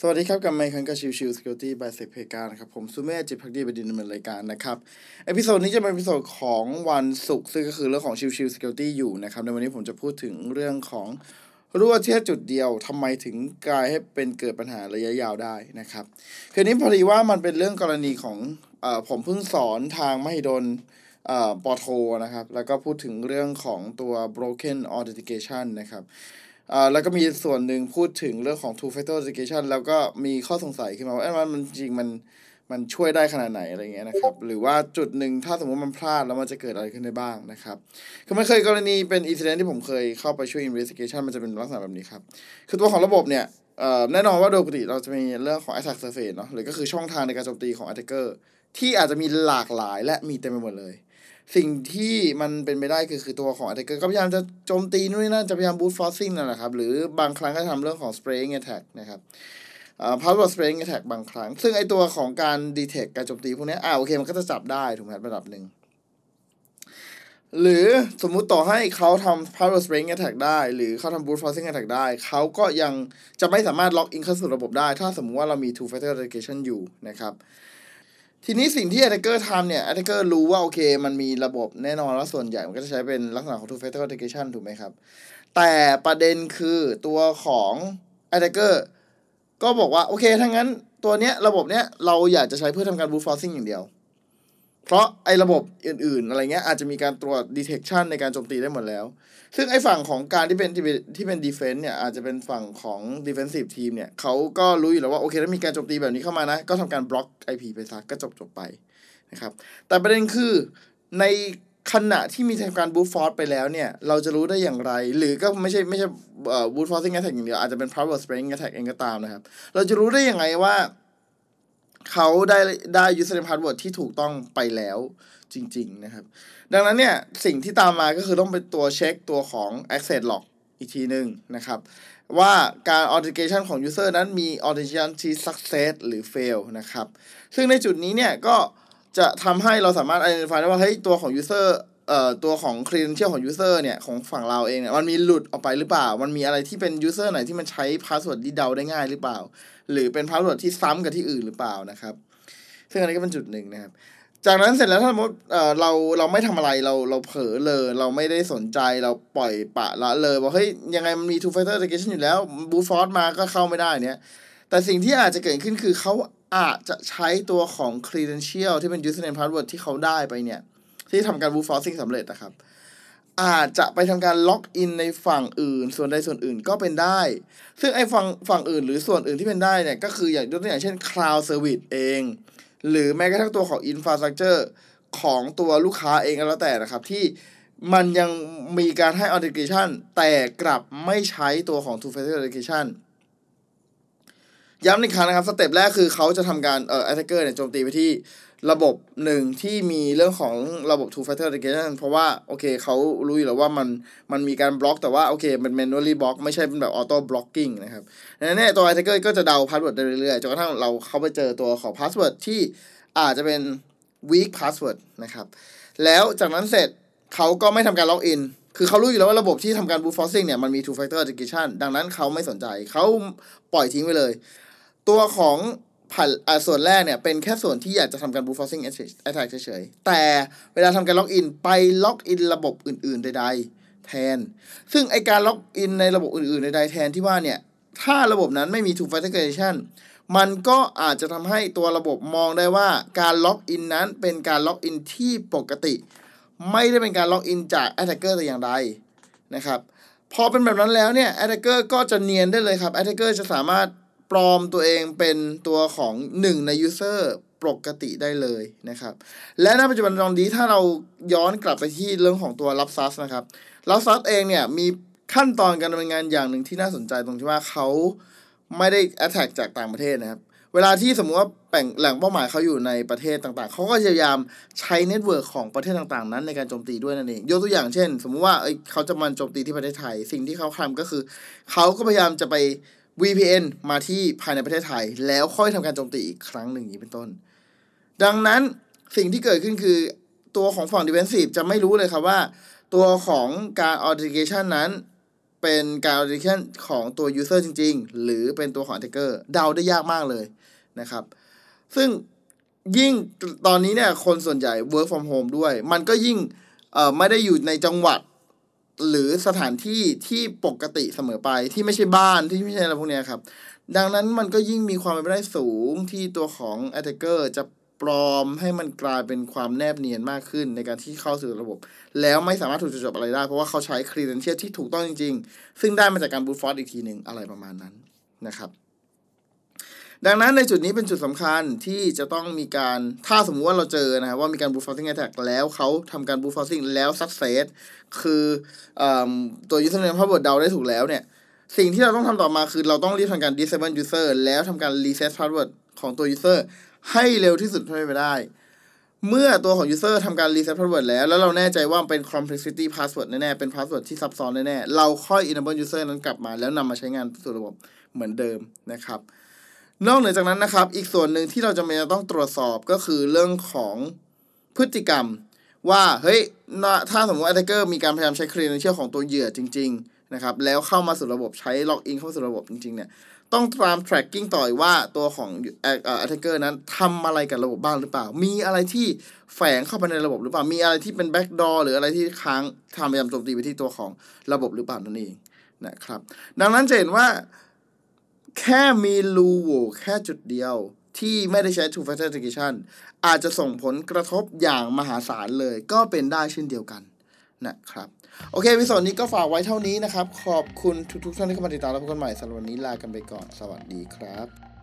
สวัสดีครับกับไมค์คันกับ Chill Chill Security by SecPlayground นะครับ ผมสุเมธ จิตภักดีบดินทร์ดำเนินรายการนะครับ episode นี้จะเป็น episode ของวันศุกร์ซึ่งก็คือเรื่องของ Chill Chill Security อยู่นะครับ ในวันนี้ผมจะพูดถึงเรื่องของรั่วเพียงจุดเดียวทำไมถึงกลายให้เป็นเกิดปัญหาระยะยาวได้นะครับคือนี้พอดีว่ามันเป็นเรื่องกรณีของเออผมเพิ่งสอนทางมหิดลเอ่อป.โทนะครับ แล้วก็พูดถึงเรื่องของตัว broken authentication นะครับ อ่าแล้วก็มีส่วนหนึ่งพูดถึงเรื่องของ two factor authentication แล้วก็มีข้อสงสัยขึ้นมาว่าเอ้ยมันมันจริงมันมันช่วยได้ขนาดไหนอะไรเงี้ยนะครับ หรือว่าจุดหนึ่งถ้าสมมติมันพลาดแล้วมันจะเกิดอะไรขึ้นได้บ้างนะครับคือมันเคยกรณีเป็น incident ที่ผมเคยเข้าไปช่วย investigation มันจะเป็นลักษณะแบบนี้ครับ คือตัวของระบบเนี่ยเอ่อแน่นอนว่าโดยปกติเราจะมีเรื่องของ attack surface เนาะหรือก็คือช่องทางในการโจมตีของ attacker ที่อาจจะมีหลากหลายและมีเต็มไปหมดเลย สิ่งที่มันเป็นไปได้คือคือตัวของ attacker ก็พยายามจะโจมตีนู่นนี่นั่นจะพยายาม boot forcing นั่นแหละครับ หรือบางครั้งก็ทำเรื่องของ spraying attack นะครับอ่า password spraying attack บางครั้ง ซึ่งไอตัวของการ detect การโจมตีพวกนี้อ่าโอเคมันก็จะจับได้ถูกไหมระดับหนึ่งหรือสมมุติต่อให้เขาทำ password spraying attack ได้ หรือเขาทำ brute forcing attack ได้ เขาก็ยังจะไม่สามารถล็อกอินเข้าสู่ระบบได้ ถ้าสมมุติว่าเรามี two factor authentication อยู่นะครับ ทีนี้สิ่งที่ attacker ทำเนี่ย attacker รู้ว่า โอเค มันมีระบบแน่นอนว่าส่วนใหญ่ มันก็จะใช้เป็นลักษณะของ two factor authentication ถูกไหมครับ แต่ประเด็นคือตัวของ attacker ก็บอกว่า โอเคถ้างั้นตัวเนี้ยระบบเนี้ยเราอยากจะใช้เพื่อทำการ brute forcing อย่างเดียว เพราะไอ้ระบบอื่น ๆ อะไรเงี้ยอาจจะมีการตรวจ detection ในการโจมตีได้หมดแล้ว ซึ่งไอ้ฝั่งของการที่เป็นที่เป็นที่เป็น defense เนี่ยอาจจะเป็นฝั่งของ defensive team เนี่ยเขาก็รู้อยู่แล้วว่าโอเคถ้ามีการโจมตีแบบนี้เข้ามานะ ก็ทำการบล็อก IP ไปซะก็จบจบๆไปนะครับ แต่ประเด็นคือในขณะที่มีทำการ brute force ไปแล้วเนี่ย เราจะรู้ได้อย่างไร หรือก็ไม่ใช่ไม่ใช่เอ่อ brute forcing attack อย่างเดียวอาจจะเป็น password spraying attack เองก็ตามนะครับ เราจะรู้ได้อยังไงว่า เขาได้ได้ username password ที่ถูกต้องไปแล้วจริง ๆ นะครับ ดังนั้นเนี่ย สิ่งที่ตามมาก็คือต้องเป็นตัวเช็คตัวของ access log อีกทีหนึ่งนะครับ ว่าการ authentication ของ user นั้นมี authentication ที่ success หรือ fail นะครับ ซึ่งในจุดนี้เนี่ยก็จะทำให้เราสามารถ identify ได้ว่าเฮ้ยตัวของ user เอ่อตัวของ credential ของ user เนี่ยของฝั่งเราเองเนี่ยมันมีหลุดออกไปหรือเปล่า มันมีอะไรที่เป็น user ไหนที่มันใช้ password ที่เดาได้ง่ายหรือเปล่า หรือเป็น password ที่ซ้ำกับที่อื่นหรือเปล่านะครับ ซึ่งอันนี้ก็เป็นจุดหนึ่งนะครับ จากนั้นเสร็จแล้วถ้าสมมติเอ่อเราเราไม่ทำอะไรเราเราเผลอเลย เราไม่ได้สนใจเราปล่อยปะละเลยว่าเฮ้ยยังไงมันมี two factor authentication อยู่แล้ว brute force มาก็เข้าไม่ได้เนี่ยแต่สิ่งที่อาจจะเกิดขึ้นคือเขาอาจจะใช้ตัวของ credential ที่เป็น username password ที่เขาได้ไปเนี่ย ที่ทำการ brute forcing สำเร็จนะครับ อาจจะไปทำการล็อกอินในฝั่งอื่น ส่วนใดส่วนอื่นก็เป็นได้ ซึ่งไอ้ฝั่งฝั่งอื่นหรือส่วนอื่นที่เป็นได้เนี่ย ก็คืออย่างยกตัวอย่างเช่น cloud service เอง หรือแม้กระทั่งตัวของ infrastructure ของตัวลูกค้าเองก็แล้วแต่นะครับที่มันยังมีการให้ authentication แต่กลับไม่ใช้ตัวของ two factor authentication ย้ำอีกครั้งนะครับ สเต็ปแรกคือเขาจะทำการเอ่อ attacker เนี่ยโจมตีไปที่ ระบบหนึ่งที่มีเรื่องของระบบ two factor authentication เพราะว่า โอเคเขารู้อยู่แล้วว่ามันมันมีการบล็อกแต่ว่า โอเค มัน manually block ไม่ใช่เป็นแบบ auto blocking นะครับดังนั้นเนี่ยตัว attacker ก็จะเดา password ได้เรื่อยๆจนกระทั่งเราเข้าไปเจอตัวของ password ที่อาจจะเป็น weak password นะครับ แล้วจากนั้นเสร็จเขาก็ไม่ทำการล็อกอินคือเขารู้อยู่แล้วว่าระบบที่ทำการ brute forcing เนี่ยมันมี two factor authentication ดังนั้นเขาไม่สนใจเขาปล่อยทิ้งไปเลย ตัวของ ผ่านอ่าส่วนแรกเนี่ย เป็นแค่ส่วนที่อยากจะทำการ brute forcing attack เฉยๆ แต่เวลาทำการล็อกอินไปล็อกอินระบบอื่นๆ ใด ๆ แทน ซึ่งไอการล็อกอินในระบบอื่นๆ ใด ๆ แทนที่ว่าเนี่ย ถ้าระบบนั้นไม่มี two factor authentication มันก็อาจจะทำให้ตัวระบบมองได้ว่าการล็อกอินนั้นเป็นการล็อกอินที่ปกติ ไม่ได้เป็นการล็อกอินจาก attacker แต่อย่างใดนะครับ พอเป็นแบบนั้นแล้วเนี่ย attacker ก็จะเนียนได้เลยครับ attacker จะสามารถ ปลอมตัวเองเป็นตัวของหนึ่งใน user ปกติได้เลยนะครับ และณปัจจุบันตอนนี้ถ้าเราย้อนกลับไปที่เรื่องของตัวรับซัสนะครับรับซัสเองเนี่ยมีขั้นตอนการดำเนินงานอย่างหนึ่งที่น่าสนใจตรงที่ว่าเขาไม่ได้ attack จากต่างประเทศนะครับ เวลาที่สมมติว่าแบ่งแหล่งเป้าหมายเขาอยู่ในประเทศต่างๆ เขาก็พยายามใช้ network ของประเทศต่างๆ นั้นในการโจมตีด้วยนั่นเอง ยกตัวอย่างเช่น สมมุติว่าเอ้ยเขาจะมาโจมตีที่ประเทศไทย สิ่งที่เขาทำก็คือ เขาก็พยายามจะไป VPN มาที่ภายในประเทศไทย แล้วค่อยทำการโจมตีอีกครั้งหนึ่งอย่างนี้เป็นต้น ดังนั้นสิ่งที่เกิดขึ้นคือตัวของฝั่ง defensive จะไม่รู้เลยครับว่า ตัวของการ authentication นั้น เป็นการ authentication ของตัว user จริง ๆ หรือเป็นตัวของ attacker เดาได้ยากมากเลยนะครับ ซึ่งยิ่งตอนนี้เนี่ยคนส่วนใหญ่ work from home ด้วย มันก็ยิ่งไม่ได้อยู่ในจังหวัด หรือสถานที่ที่ปกติเสมอไปที่ไม่ใช่บ้านที่ไม่ใช่อะไรพวกนี้ครับ ดังนั้นมันก็ยิ่งมีความเป็นไปได้สูงที่ตัวของ attacker จะปลอมให้มันกลายเป็นความแนบเนียนมากขึ้นในการที่เข้าสู่ระบบ แล้วไม่สามารถถูกจุดจบอะไรได้ เพราะว่าเขาใช้ credential ที่ถูกต้องจริง ๆ ซึ่งได้มาจากการ brute force อีกทีหนึ่งอะไรประมาณนั้นนะครับ ดังนั้นในจุดนี้เป็นจุดสำคัญที่จะต้องมีการถ้าสมมุติว่าเราเจอนะครับว่ามีการ brute forcing attack แล้วเขาทำการ brute forcing แล้ว success คืออตัว username password เดาได้ถูกแล้วเนี่ย สิ่งที่เราต้องทำต่อมาคือเราต้องรีบทำการ disable user แล้วทำการ reset password ของตัว user ให้เร็วที่สุดเท่าที่ไปได้ เมื่อตัวของ user ทำการ reset password แล้ว แล้วเราแน่ใจว่าเป็น complexity password แน่ๆเป็น password ที่ซับซ้อนแน่ๆเราค่อย enable user นั้นกลับมาแล้วนำมาใช้งานสู่ระบบเหมือนเดิมนะครับ นอกเหนือจากนั้นนะครับ อีกส่วนหนึ่งที่เราจะเป็นจะต้องตรวจสอบก็คือเรื่องของพฤติกรรม ว่าเฮ้ยถ้าสมมติว่า attacker มีการพยายามใช้ credential ของตัวเหยื่อจริง ๆ นะครับ แล้วเข้ามาสู่ระบบใช้ล็อกอินเข้าสู่ระบบจริง ๆ เนี่ย ต้องตาม tracking ต่อยว่าตัวของเอ่อเอ่อ attacker นั้นทำอะไรกับระบบบ้างหรือเปล่า มีอะไรที่แฝงเข้าไปในระบบหรือเปล่า มีอะไรที่เป็น backdoor หรืออะไรที่ค้างทำพยายามโจมตีไปที่ตัวของระบบหรือเปล่านั่นเองนะครับ ดังนั้นจะเห็นว่า แค่มีรูโหว่แค่จุดเดียว ที่ไม่ได้ใช้ two factor authentication อาจจะส่งผลกระทบอย่างมหาศาลเลย ก็เป็นได้เช่นเดียวกันนะครับ โอเควิดีโอนี้ก็ฝากไว้เท่านี้นะครับ ขอบคุณทุกๆท่านที่เข้ามาติดตามและพบกันใหม่สัปดาห์นนี้ลากันไปก่อนสวัสดีครับ